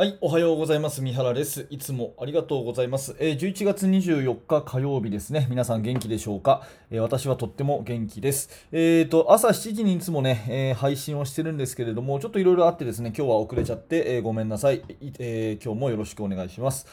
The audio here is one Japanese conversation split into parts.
はい、おはようございます。三原です。いつもありがとうございます。えー、11月24日火曜日ですね。皆さん元気でしょうか、えー、私はとっても元気です。えーと、朝7時にいつもね、えー、配信をしてるんですけれども、ちょっといろいろあってですね、今日は遅れちゃって、えごめんなさい、え今日もよろしくお願いします。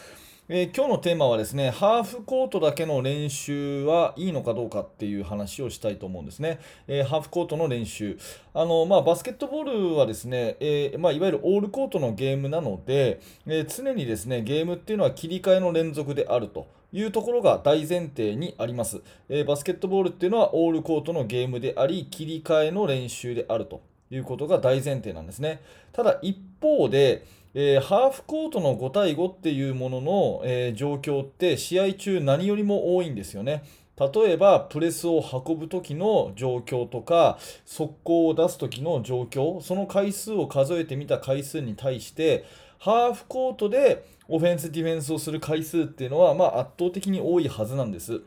えー、今日のテーマはですね、ハーフコートだけの練習はいいのかどうかっていう話をしたいと思うんですね。えー、ハーフコートの練習。あのまあ、バスケットボールはですね、えー、まあ、いわゆるオールコートのゲームなので、え常にですね、ゲームっていうのは切り替えの連続であると。いうところが大前提にあります、えバスケットボールっていうのはオールコートのゲームであり切り替えの練習であるということが大前提なんですねただ一方でえー、ハーフコートの5対5っていうものの、えー、状況って試合中何よりも多いんですよね。例えばプレスを運ぶ時の状況とか速攻を出す時の状況その回数を数えてみた回数に対してハーフコートでオフェンスディフェンスをする回数っていうのは、まあ、圧倒的に多いはずなんです。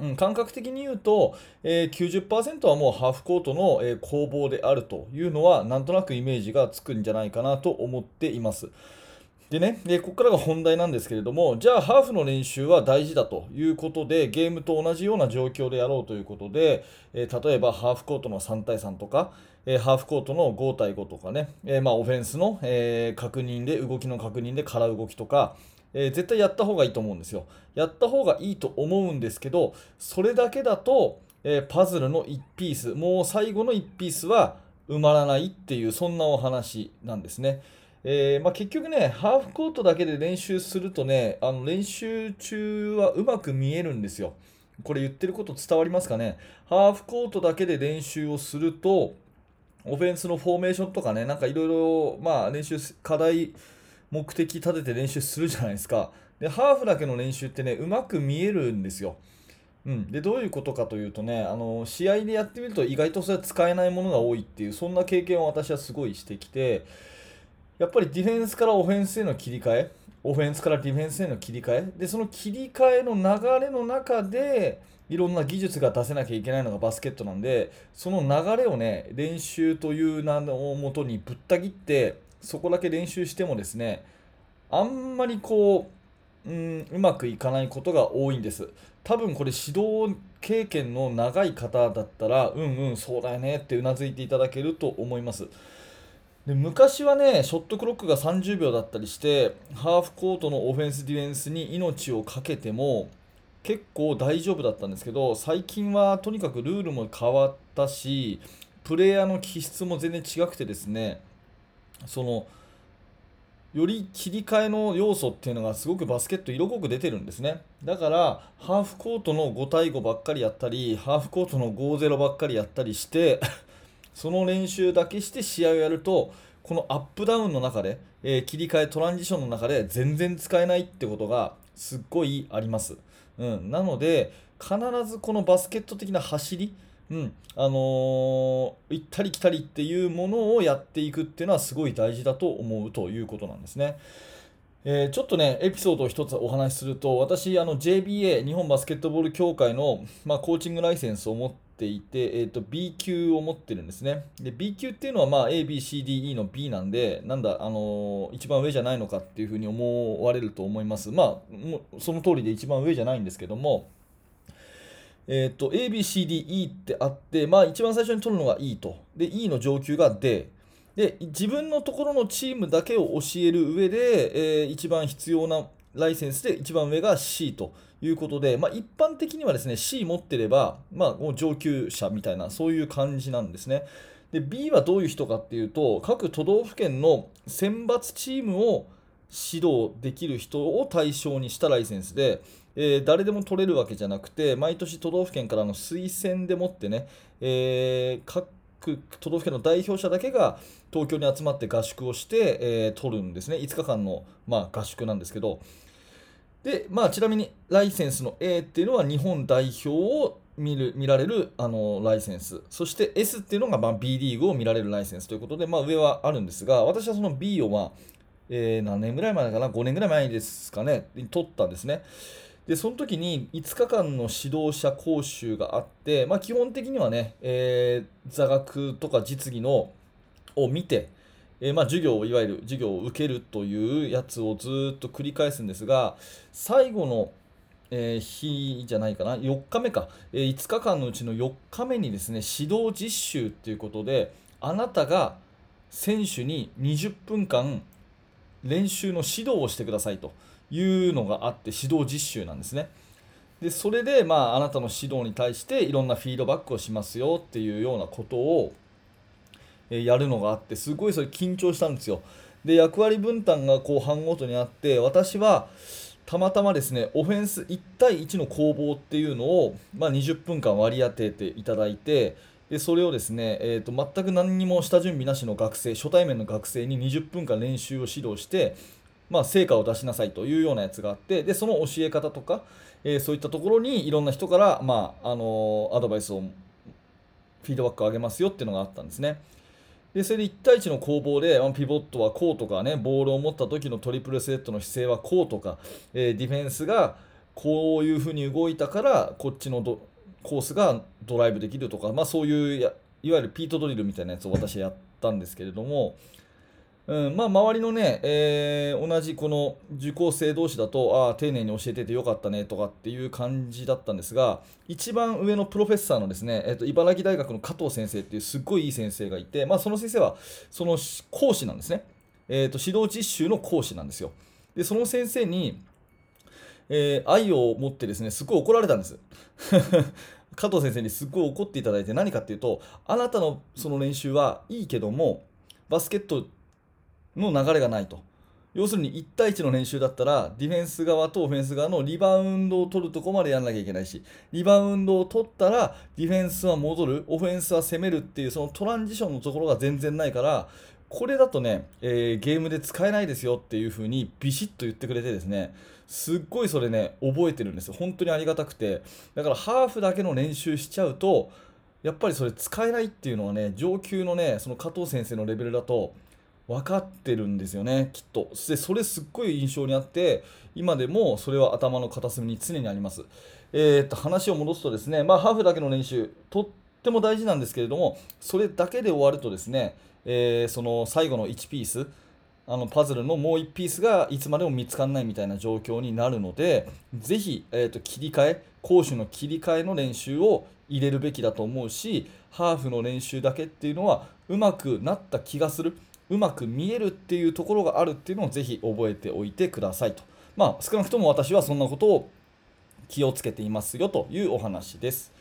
うん、感覚的に言うと、えー、90%はもうハーフコートの、え、攻防であるというのは、なんとなくイメージがつくんじゃないかなと思っています。でね、でここからが本題なんですけれども、じゃあハーフの練習は大事だということで、ゲームと同じような状況でやろうということで、え、例えばハーフコートの3対3とか、え、ハーフコートの5対5とかね、え、まあ、オフェンスの、え確認で、動きの確認で空動きとか、えー、絶対やった方がいいと思うんですよ。やった方がいいと思うんですけど、それだけだと、えー、パズルの1ピース、もう最後の1ピースは埋まらないっていう、そんなお話なんですね。えー、まあ、結局ね、ハーフコートだけで練習するとね、あの練習中はうまく見えるんですよ。これ言ってること伝わりますかね？ハーフコートだけで練習をすると、オフェンスのフォーメーションとかね、なんかいろいろ、練習、課題、目的立てて練習するじゃないですか。で、ハーフだけの練習ってね、うまく見えるんですよ。うん、でどういうことかというとねあの試合でやってみると意外とそれは使えないものが多いっていうそんな経験を私はすごいしてきてやっぱりディフェンスからオフェンスへの切り替えオフェンスからディフェンスへの切り替えでその切り替えの流れの中でいろんな技術が出せなきゃいけないのがバスケットなんでその流れをね練習という名のもとにぶった切ってそこだけ練習してもですねあんまりこう、うん、うまくいかないことが多いんです。多分これ指導経験の長い方だったらうんうんそうだよねってうなずいていただけると思います。で昔はねショットクロックが30秒だったりしてハーフコートのオフェンスディフェンスに命を懸けても結構大丈夫だったんですけど最近はとにかくルールも変わったしプレイヤーの気質も全然違くてですねそのより切り替えの要素っていうのがすごくバスケット色濃く出てるんですね。だからハーフコートの5対5ばっかりやったりハーフコートの5-0ばっかりやったりして その練習だけして試合をやるとこのアップダウンの中で、えー、切り替えトランジションの中で全然使えないってことがすっごいあります、うん、なので必ずこのバスケット的な走りうん、あのー、行ったり来たりっていうものをやっていくっていうのはすごい大事だと思うということなんですね。えー、ちょっとね、エピソードを一つお話しすると、私、JBA、日本バスケットボール協会の、まあ、コーチングライセンスを持っていて、えーと、B 級を持ってるんですね。で、B 級っていうのは、まあ、A、B、C、D、E の B なんで、なんだ、あのー、一番上じゃないのかっていうふうに思われると思います。まあ、その通りで一番上じゃないんですけども、えっ、ー、と、ABCDE ってあって、まあ一番最初に取るのが E と。で、E の上級が D。で、自分のところのチームだけを教える上で、えー、一番必要なライセンスで一番上が C ということで、まあ、一般的にはですね C 持ってれば、まあ、もう上級者みたいなそういう感じなんですね。で B はどういう人かっていうと各都道府県の選抜チームを指導できる人を対象にしたライセンスで、えー、誰でも取れるわけじゃなくて毎年都道府県からの推薦でもってね、えー、各都道府県の代表者だけが東京に集まって合宿をして、えー、取るんですね。5日間の、まあ、合宿なんですけど。で、まあ、ちなみにライセンスの A っていうのは日本代表を見る見られるあのライセンス。そして S っていうのが、まあ、B リーグを見られるライセンスということで、まあ、上はあるんですが私はその B を、まあえー、何年ぐらい前かな？5年ぐらい前ですかね？取ったんですね。でその時に5日間の指導者講習があって、まあ、基本的にはね、えー、座学とか実技のを見て、えー、まあ、授業をいわゆる授業を受けるというやつをずっと繰り返すんですが最後の、えー、日じゃないかな？4日目か、えー、5日間のうちの4日目にですね指導実習ということであなたが選手に20分間練習の指導をしてくださいというのがあって指導実習なんですね。でそれで、まあ、あなたの指導に対していろんなフィードバックをしますよっていうようなことを、やるのがあってすごいそれ緊張したんですよ。で役割分担が後半ごとにあって私はたまたまですねオフェンス1対1の攻防っていうのを、まあ、20分間割り当てていただいてでそれをですね、えーと、全く何にも下準備なしの学生初対面の学生に20分間練習を指導して、まあ、成果を出しなさいというようなやつがあってでその教え方とか、えー、そういったところにいろんな人から、まあ、あのー、アドバイスをフィードバックを上げますよっていうのがあったんですね。でそれで1対1の攻防でピボットはこうとかねボールを持った時のトリプルセットの姿勢はこうとか、えー、ディフェンスがこういうふうに動いたからこっちのコースがドライブできるとか、まあ、そういうやいわゆるピートドリルみたいなやつを私はやったんですけれども、うんまあ、周りのね、えー、同じこの受講生同士だとああ丁寧に教えててよかったねとかっていう感じだったんですが一番上のプロフェッサーのですね、えー、と茨城大学の加藤先生っていうすっごいいい先生がいて、まあ、その先生はその講師なんですね、えー、と指導実習の講師なんですよ。でその先生にえー、愛を持ってですね、すっごい怒られたんです。加藤先生にすっごい怒っていただいて何かっていうと、あなたのその練習はいいけども、バスケットの流れがないと。要するに1対1の練習だったらディフェンス側とオフェンス側のリバウンドを取るとこまでやらなきゃいけないしリバウンドを取ったらディフェンスは戻るオフェンスは攻めるっていうそのトランジションのところが全然ないからこれだとね、えー、ゲームで使えないですよっていう風にビシッと言ってくれてですねすっごいそれね覚えてるんです。よ本当にありがたくて。だからハーフだけの練習しちゃうとやっぱりそれ使えないっていうのはね上級のねその加藤先生のレベルだと分かってるんですよねきっと。でそれすっごい印象にあって今でもそれは頭の片隅に常にあります。えー、っと話を戻すとですねまあハーフだけの練習とっても大事なんですけれどもそれだけで終わるとですねえー、その最後の1ピースあのパズルのもう1ピースがいつまでも見つからないみたいな状況になるのでぜひ、えーと、切り替え攻守の切り替えの練習を入れるべきだと思うしハーフの練習だけっていうのはうまくなった気がするうまく見えるっていうところがあるっていうのをぜひ覚えておいてくださいとまあ少なくとも私はそんなことを気をつけていますよというお話です。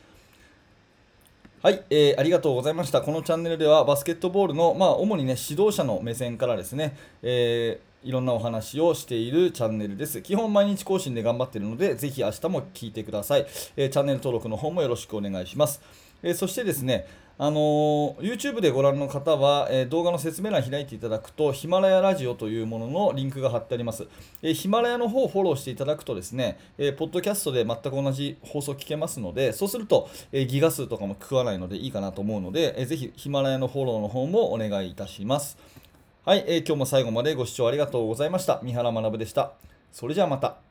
はい、えー、ありがとうございました。このチャンネルではバスケットボールの、まあ、主にね、指導者の目線からですね、えー、いろんなお話をしているチャンネルです。基本毎日更新で頑張っているので、ぜひ明日も聞いてください。えー、チャンネル登録の方もよろしくお願いします。えそしてですね、あの YouTube でご覧の方は、え動画の説明欄開いていただくと、ヒマラヤラジオというもののリンクが貼ってあります。えヒマラヤの方をフォローしていただくとですね、えポッドキャストで全く同じ放送聞けますので、そうすると、えギガ数とかも食わないのでいいかなと思うので、えー、ぜひヒマラヤのフォローの方もお願いいたします。はい、え、今日も最後までご視聴ありがとうございました。三原学でした。それじゃあまた。